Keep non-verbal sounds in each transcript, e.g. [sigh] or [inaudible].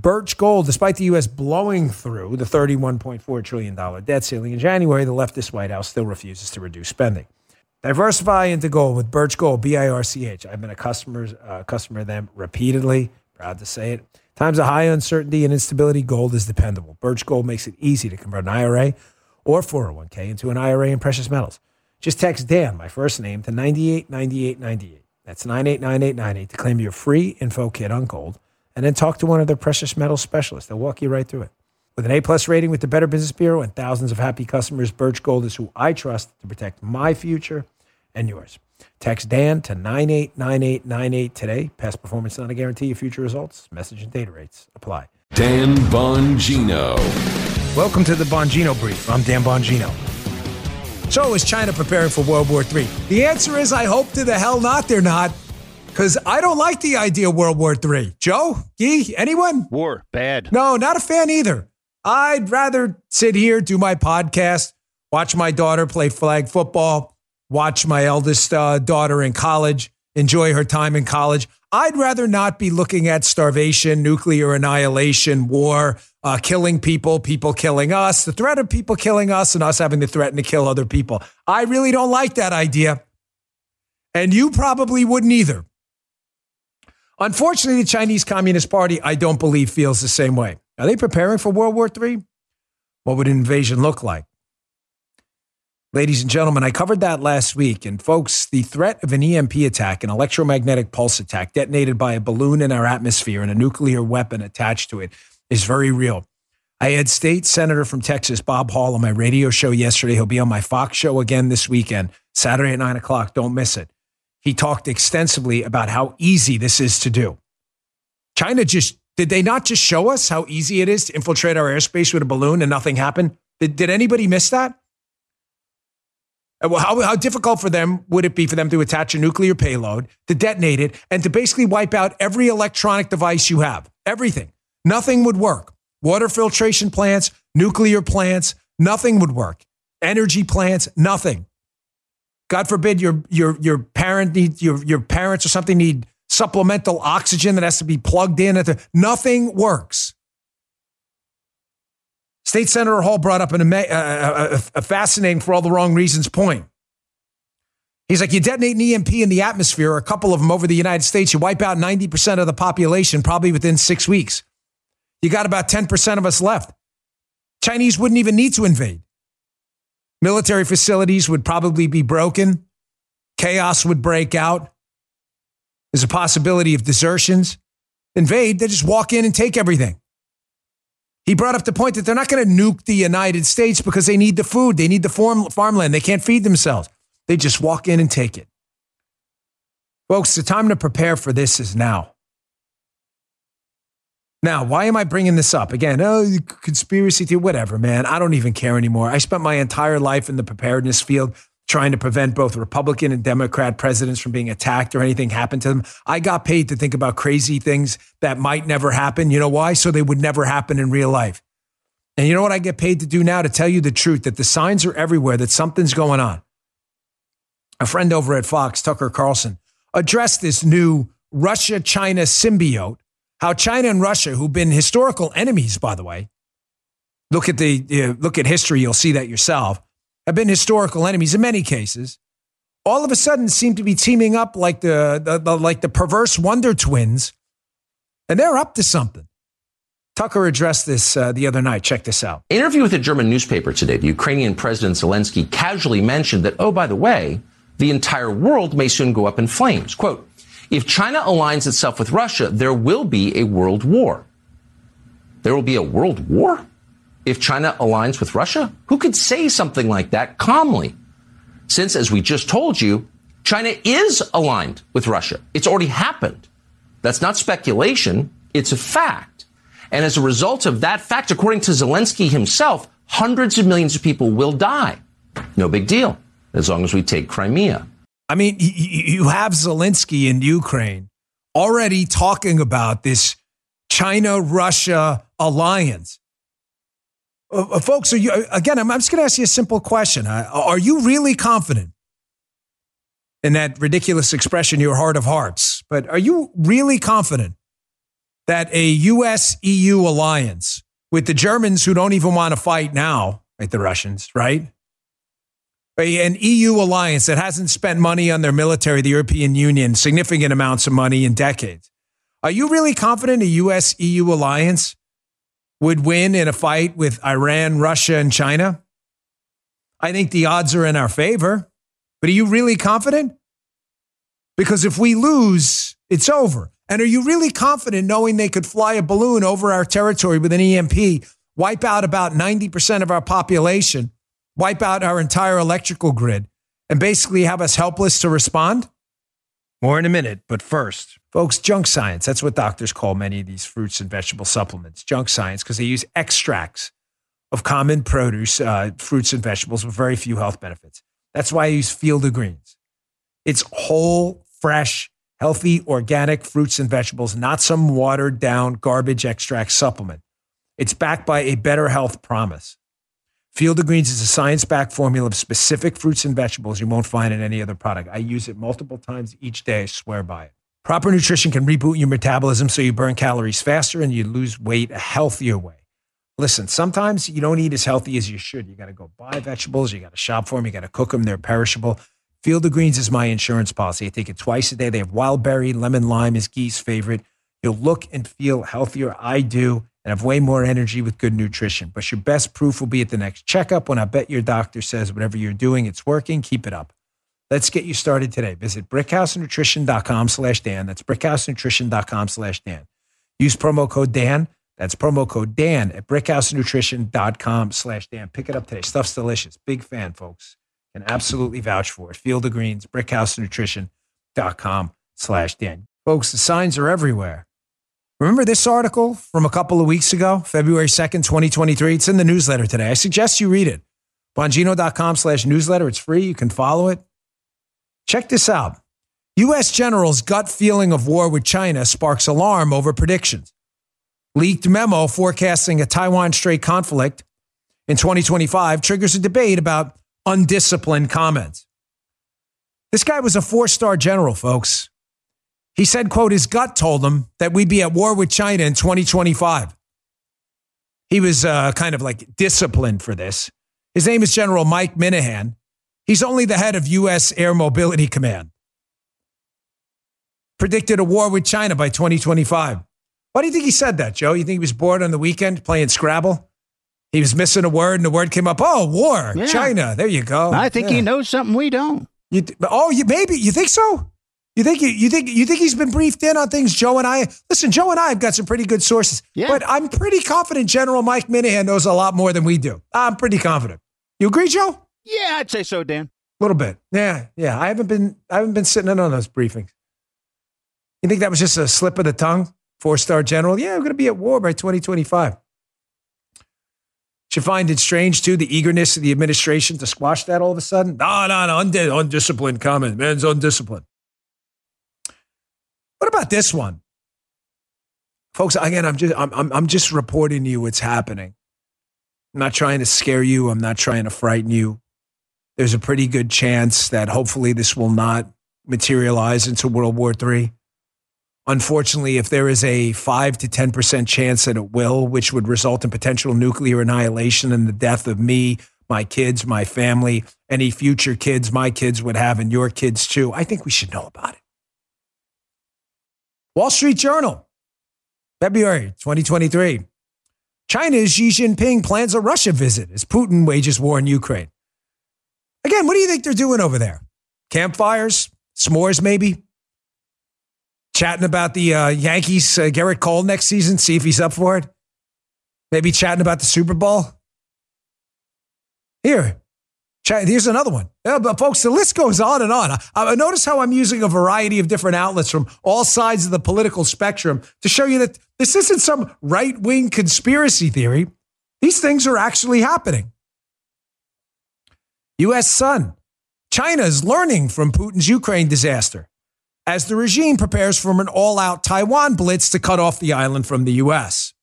Birch Gold, despite the U.S. blowing through the $31.4 trillion debt ceiling in January, the leftist White House still refuses to reduce spending. Diversify into gold with Birch Gold, B I R C H. I've been a customer, uh, customer of them repeatedly. Proud to say it. Times of high uncertainty and instability, gold is dependable. Birch Gold makes it easy to convert an IRA or 401k into an IRA in precious metals. Just text Dan, my first name, to 989898. That's 989898 to claim your free info kit on gold and then talk to one of their precious metal specialists. They'll walk you right through it. With an A plus rating with the Better Business Bureau and thousands of happy customers, Birch Gold is who I trust to protect my future and yours. Text Dan to 989898 today. Past performance is not a guarantee of future results. Message and data rates apply. Dan Bongino. Welcome to the Bongino Brief. I'm Dan Bongino. So is China preparing for World War III? The answer is I hope to the hell not, they're not. Because I don't like the idea of World War III. Joe? Gee? Anyone? War. Bad. No, not a fan either. I'd rather sit here, do my podcast, watch my daughter play flag football, watch my eldest uh, daughter in college, enjoy her time in college. I'd rather not be looking at starvation, nuclear annihilation, war, uh, killing people, people killing us, the threat of people killing us, and us having to threaten to kill other people. I really don't like that idea. And you probably wouldn't either. Unfortunately, the Chinese Communist Party, I don't believe, feels the same way. Are they preparing for World War III? What would an invasion look like? Ladies and gentlemen, I covered that last week. And folks, the threat of an EMP attack, an electromagnetic pulse attack detonated by a balloon in our atmosphere and a nuclear weapon attached to it, is very real. I had State Senator from Texas, Bob Hall, on my radio show yesterday. He'll be on my Fox show again this weekend, Saturday at nine o'clock. Don't miss it. He talked extensively about how easy this is to do. China just did they not just show us how easy it is to infiltrate our airspace with a balloon and nothing happened? Did, did anybody miss that? Uh, well, how, how difficult for them would it be for them to attach a nuclear payload, to detonate it, and to basically wipe out every electronic device you have? Everything. Nothing would work. Water filtration plants, nuclear plants, nothing would work. Energy plants, nothing. God forbid your your your parent your your parents or something need supplemental oxygen that has to be plugged in. At the, nothing works. State Senator Hall brought up an, a, a fascinating, for all the wrong reasons, point. He's like, you detonate an EMP in the atmosphere, a couple of them over the United States, you wipe out 90% of the population probably within six weeks. You got about 10% of us left. Chinese wouldn't even need to invade. Military facilities would probably be broken. Chaos would break out. There's a possibility of desertions. Invade, they just walk in and take everything. He brought up the point that they're not going to nuke the United States because they need the food, they need the farm, farmland, they can't feed themselves. They just walk in and take it. Folks, the time to prepare for this is now. Now, why am I bringing this up? Again, oh, conspiracy theory, whatever, man. I don't even care anymore. I spent my entire life in the preparedness field trying to prevent both Republican and Democrat presidents from being attacked or anything happen to them. I got paid to think about crazy things that might never happen. You know why? So they would never happen in real life. And you know what I get paid to do now? To tell you the truth that the signs are everywhere that something's going on. A friend over at Fox, Tucker Carlson, addressed this new Russia China symbiote. How China and Russia, who've been historical enemies, by the way, look at the uh, look at history, you'll see that yourself have been historical enemies in many cases, all of a sudden seem to be teaming up like the, the, the like the perverse Wonder Twins, and they're up to something. Tucker addressed this uh, the other night. Check this out. Interview with a German newspaper today. The Ukrainian President Zelensky casually mentioned that, oh, by the way, the entire world may soon go up in flames. Quote, if China aligns itself with Russia, there will be a world war. There will be a world war? If China aligns with Russia? Who could say something like that calmly? Since, as we just told you, China is aligned with Russia. It's already happened. That's not speculation. It's a fact. And as a result of that fact, according to Zelensky himself, hundreds of millions of people will die. No big deal, as long as we take Crimea. I mean, you have Zelensky in Ukraine already talking about this China Russia alliance. Uh, uh, folks, are you, uh, again, I'm, I'm just going to ask you a simple question. Are you really confident in that ridiculous expression, your heart of hearts? But are you really confident that a US EU alliance with the Germans who don't even want to fight now, like the Russians, right? An EU alliance that hasn't spent money on their military, the European Union, significant amounts of money in decades. Are you really confident a US EU alliance would win in a fight with Iran, Russia, and China? I think the odds are in our favor. But are you really confident? Because if we lose, it's over. And are you really confident knowing they could fly a balloon over our territory with an EMP, wipe out about 90% of our population, wipe out our entire electrical grid, and basically have us helpless to respond? More in a minute, but first, folks, junk science. That's what doctors call many of these fruits and vegetable supplements. Junk science, because they use extracts of common produce, uh, fruits and vegetables with very few health benefits. That's why I use Field of Greens. It's whole, fresh, healthy, organic fruits and vegetables, not some watered down garbage extract supplement. It's backed by a better health promise. Field of Greens is a science backed formula of specific fruits and vegetables you won't find in any other product. I use it multiple times each day. I swear by it. Proper nutrition can reboot your metabolism so you burn calories faster and you lose weight a healthier way. Listen, sometimes you don't eat as healthy as you should. You got to go buy vegetables, you got to shop for them, you got to cook them, they're perishable. Field of Greens is my insurance policy. I take it twice a day. They have wild berry, lemon lime is Guy's favorite. You'll look and feel healthier. I do and have way more energy with good nutrition. But your best proof will be at the next checkup when I bet your doctor says whatever you're doing, it's working. Keep it up. Let's get you started today. Visit brickhousenutrition.com slash Dan. That's brickhousenutrition.com slash Dan. Use promo code Dan. That's promo code Dan at brickhousenutrition.com slash Dan. Pick it up today. Stuff's delicious. Big fan, folks. Can absolutely vouch for it. Field of Greens, brickhousenutrition.com slash Dan. Folks, the signs are everywhere. Remember this article from a couple of weeks ago, February 2nd, 2023? It's in the newsletter today. I suggest you read it. Bongino.com slash newsletter. It's free. You can follow it. Check this out. U.S. general's gut feeling of war with China sparks alarm over predictions. Leaked memo forecasting a Taiwan Strait conflict in 2025 triggers a debate about undisciplined comments. This guy was a four star general, folks. He said, quote, his gut told him that we'd be at war with China in 2025. He was uh, kind of like disciplined for this. His name is General Mike Minihan. He's only the head of U.S. Air Mobility Command. Predicted a war with China by 2025. Why do you think he said that, Joe? You think he was bored on the weekend playing Scrabble? He was missing a word and the word came up. Oh, war, yeah. China. There you go. I think yeah. he knows something we don't. You, oh, you maybe you think so? You think you think you think he's been briefed in on things? Joe and I listen. Joe and I have got some pretty good sources, yeah. but I'm pretty confident General Mike Minihan knows a lot more than we do. I'm pretty confident. You agree, Joe? Yeah, I'd say so, Dan. A little bit. Yeah, yeah. I haven't been I haven't been sitting in on those briefings. You think that was just a slip of the tongue? Four star general. Yeah, we're going to be at war by 2025. Should find it strange too the eagerness of the administration to squash that all of a sudden. No, no, no, undisciplined comment. Man's undisciplined. What about this one? Folks, again, I'm just I'm, I'm, just reporting to you what's happening. I'm not trying to scare you. I'm not trying to frighten you. There's a pretty good chance that hopefully this will not materialize into World War III. Unfortunately, if there is a 5 to 10% chance that it will, which would result in potential nuclear annihilation and the death of me, my kids, my family, any future kids my kids would have, and your kids too, I think we should know about it. Wall Street Journal, February 2023. China's Xi Jinping plans a Russia visit as Putin wages war in Ukraine. Again, what do you think they're doing over there? Campfires? S'mores, maybe? Chatting about the uh, Yankees, uh, Gerrit Cole next season, see if he's up for it? Maybe chatting about the Super Bowl? Here, Here's another one. Yeah, but folks, the list goes on and on. I, notice how I'm using a variety of different outlets from all sides of the political spectrum to show you that this isn't some right wing conspiracy theory. These things are actually happening. U.S. Sun. China is learning from Putin's Ukraine disaster as the regime prepares for an all out Taiwan blitz to cut off the island from the U.S.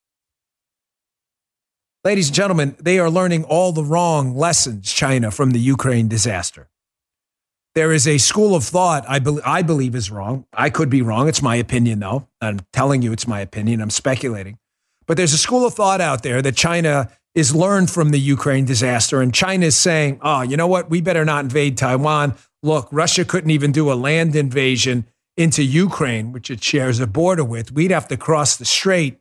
Ladies and gentlemen, they are learning all the wrong lessons, China, from the Ukraine disaster. there is a school of thought I, be- I believe is wrong. I could be wrong. It's my opinion, though. I'm telling you it's my opinion. I'm speculating. But there's a school of thought out there that China is learned from the Ukraine disaster. And China is saying, oh, you know what? We better not invade Taiwan. Look, Russia couldn't even do a land invasion into Ukraine, which it shares a border with. We'd have to cross the strait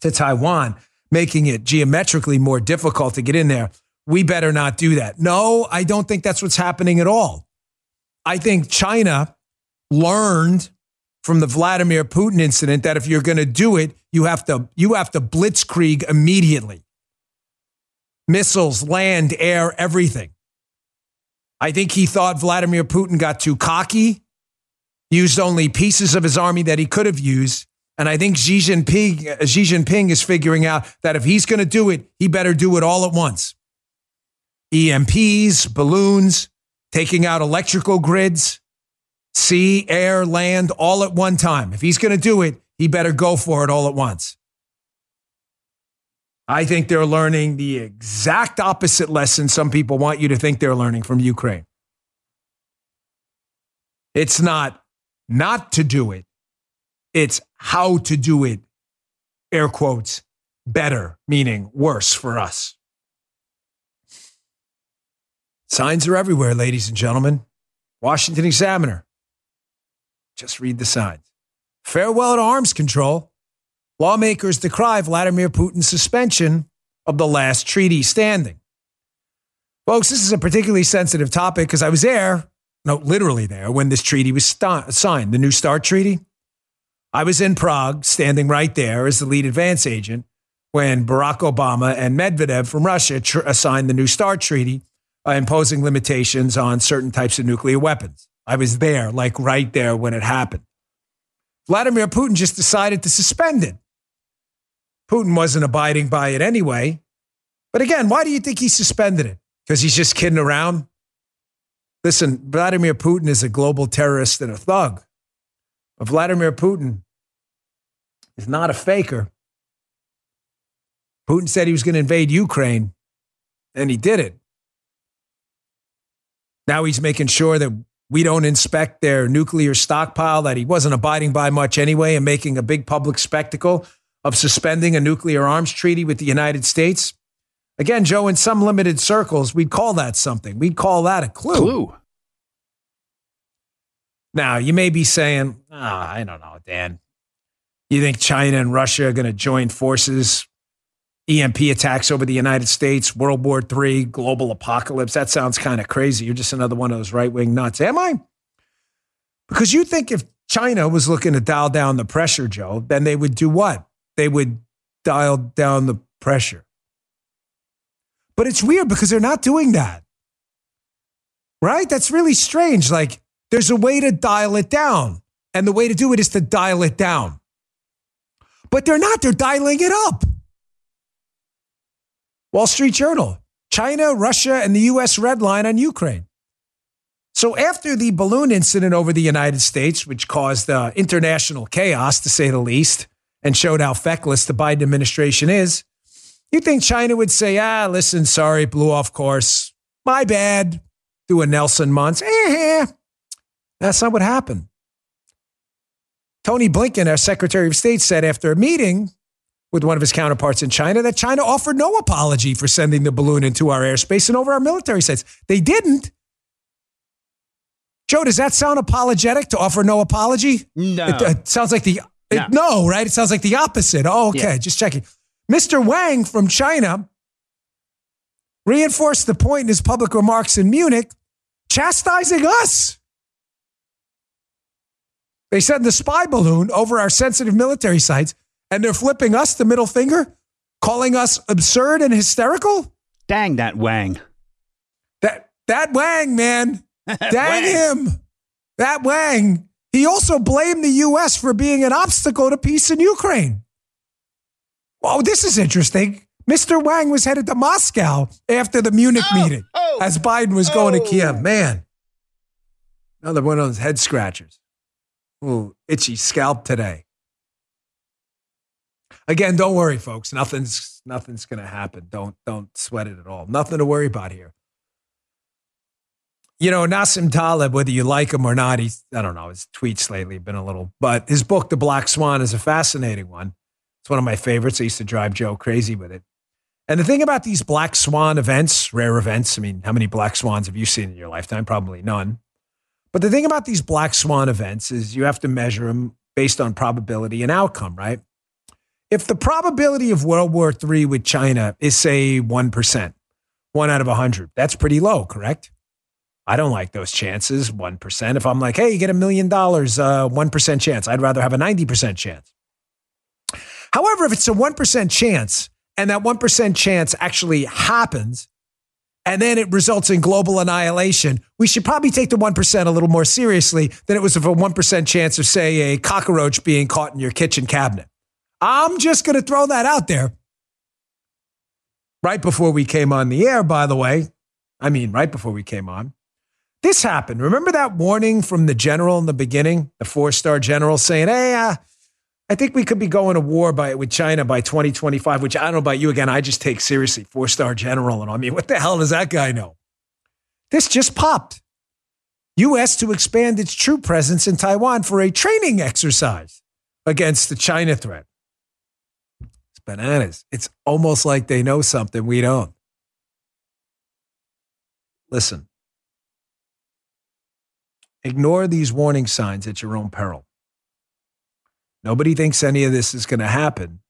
to Taiwan, making it geometrically more difficult to get in there. We better not do that. No, I don't think that's what's happening at all. I think China learned from the Vladimir Putin incident that if you're going to do it, you have to you have to blitzkrieg immediately. Missiles, land, air, everything. I think he thought Vladimir Putin got too cocky, used only pieces of his army that he could have used, and I think Xi Jinping, uh, Xi Jinping is figuring out that if he's going to do it, he better do it all at once. EMPs, balloons, taking out electrical grids, sea, air, land, all at one time. If he's going to do it, he better go for it all at once. I think they're learning the exact opposite lesson some people want you to think they're learning from Ukraine. It's not not to do it, it's how to do it, air quotes, better, meaning worse for us. Signs are everywhere, ladies and gentlemen. Washington Examiner. Just read the signs. Farewell to arms control. Lawmakers decry Vladimir Putin's suspension of the last treaty standing. Folks, this is a particularly sensitive topic because I was there, no, literally there, when this treaty was st- signed, the New START Treaty. I was in Prague, standing right there as the lead advance agent when Barack Obama and Medvedev from Russia tr- signed the New START Treaty, uh, imposing limitations on certain types of nuclear weapons. I was there, like right there when it happened. Vladimir Putin just decided to suspend it. Putin wasn't abiding by it anyway. But again, why do you think he suspended it? Because he's just kidding around? Listen, Vladimir Putin is a global terrorist and a thug. But Vladimir Putin is not a faker. Putin said he was going to invade Ukraine, and he did it. Now he's making sure that we don't inspect their nuclear stockpile that he wasn't abiding by much anyway and making a big public spectacle of suspending a nuclear arms treaty with the United States. Again, Joe, in some limited circles, we'd call that something. We'd call that a clue. Clue. Now, you may be saying, oh, I don't know, Dan. You think China and Russia are going to join forces? EMP attacks over the United States, World War III, global apocalypse. That sounds kind of crazy. You're just another one of those right wing nuts. Am I? Because you think if China was looking to dial down the pressure, Joe, then they would do what? They would dial down the pressure. But it's weird because they're not doing that. Right? That's really strange. Like, there's a way to dial it down. And the way to do it is to dial it down. But they're not, they're dialing it up. Wall Street Journal China, Russia, and the U.S. red line on Ukraine. So, after the balloon incident over the United States, which caused uh, international chaos to say the least, and showed how feckless the Biden administration is, you think China would say, ah, listen, sorry, blew off course. My bad. Do a Nelson Muntz. Eh, that's not what happened. Tony Blinken, our Secretary of State, said after a meeting with one of his counterparts in China that China offered no apology for sending the balloon into our airspace and over our military sites. They didn't. Joe, does that sound apologetic to offer no apology? No. It, it sounds like the No. it- no, right? It sounds like the opposite. Oh, okay, Yeah. just checking. Mr. Wang from China reinforced the point in his public remarks in Munich, chastising us. They send the spy balloon over our sensitive military sites, and they're flipping us the middle finger, calling us absurd and hysterical. Dang that Wang. That that Wang, man. [laughs] Dang Wang. him. That Wang. He also blamed the U.S. for being an obstacle to peace in Ukraine. Oh, this is interesting. Mr. Wang was headed to Moscow after the Munich Oh, meeting oh, as Biden was going to oh. Kiev. Man, another one of those head scratchers. Ooh, itchy scalp today. Again, don't worry, folks. Nothing's nothing's to happen. Don't don't sweat it at all. Nothing to worry about here. you know, Nassim Taleb, whether you like him or not, he's, I don't know, his tweets lately have been a little, but his book, The Black Swan, is a fascinating one. It's one of my favorites. I used to drive Joe crazy with it. And the thing about these black swan events, rare events, I mean, how many black swans have you seen in your lifetime? Probably none. But the thing about these black swan events is you have to measure them based on probability and outcome, right? If the probability of World War III with China is, say, 1%, one out of 100, that's pretty low, correct? I don't like those chances, 1%. If I'm like, hey, you get a million dollars, uh, 1% chance, I'd rather have a 90% chance. However, if it's a 1% chance and that 1% chance actually happens and then it results in global annihilation, we should probably take the 1% a little more seriously than it was of a 1% chance of, say, a cockroach being caught in your kitchen cabinet. I'm just going to throw that out there. Right before we came on the air, by the way, I mean, right before we came on, this happened. Remember that warning from the general in the beginning, the four star general saying, hey, uh, I think we could be going to war by with China by 2025, which I don't know about you again. I just take seriously four star general. And I mean, what the hell does that guy know? This just popped. U.S. to expand its troop presence in Taiwan for a training exercise against the China threat. It's bananas. It's almost like they know something we don't. Listen, ignore these warning signs at your own peril. Nobody thinks any of this is going to happen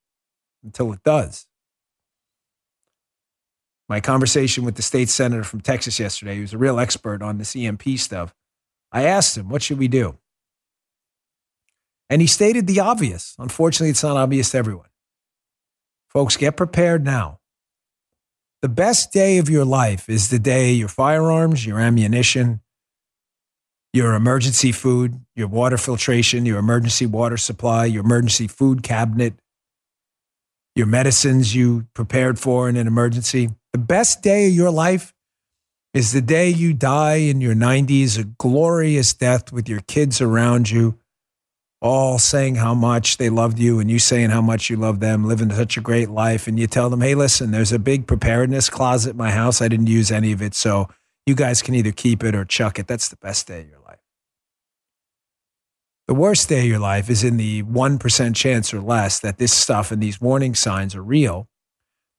until it does. My conversation with the state senator from Texas yesterday, who's a real expert on this EMP stuff, I asked him, what should we do? And he stated the obvious. Unfortunately, it's not obvious to everyone. Folks, get prepared now. The best day of your life is the day your firearms, your ammunition, your emergency food, your water filtration, your emergency water supply, your emergency food cabinet, your medicines you prepared for in an emergency. The best day of your life is the day you die in your 90s, a glorious death with your kids around you, all saying how much they loved you and you saying how much you love them, living such a great life. And you tell them, hey, listen, there's a big preparedness closet in my house. I didn't use any of it. So you guys can either keep it or chuck it. That's the best day of your life. The worst day of your life is in the 1% chance or less that this stuff and these warning signs are real,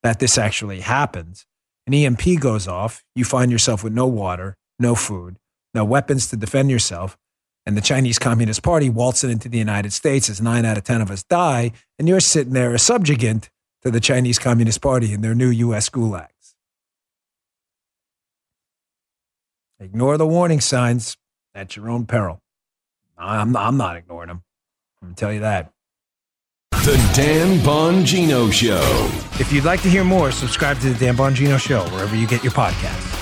that this actually happens. An EMP goes off, you find yourself with no water, no food, no weapons to defend yourself, and the Chinese Communist Party waltzing into the United States as nine out of 10 of us die, and you're sitting there a subjugant to the Chinese Communist Party and their new US gulags. Ignore the warning signs at your own peril. I'm not, I'm not ignoring them. I'm going to tell you that. The Dan Bongino Show. If you'd like to hear more, subscribe to the Dan Bongino Show wherever you get your podcasts.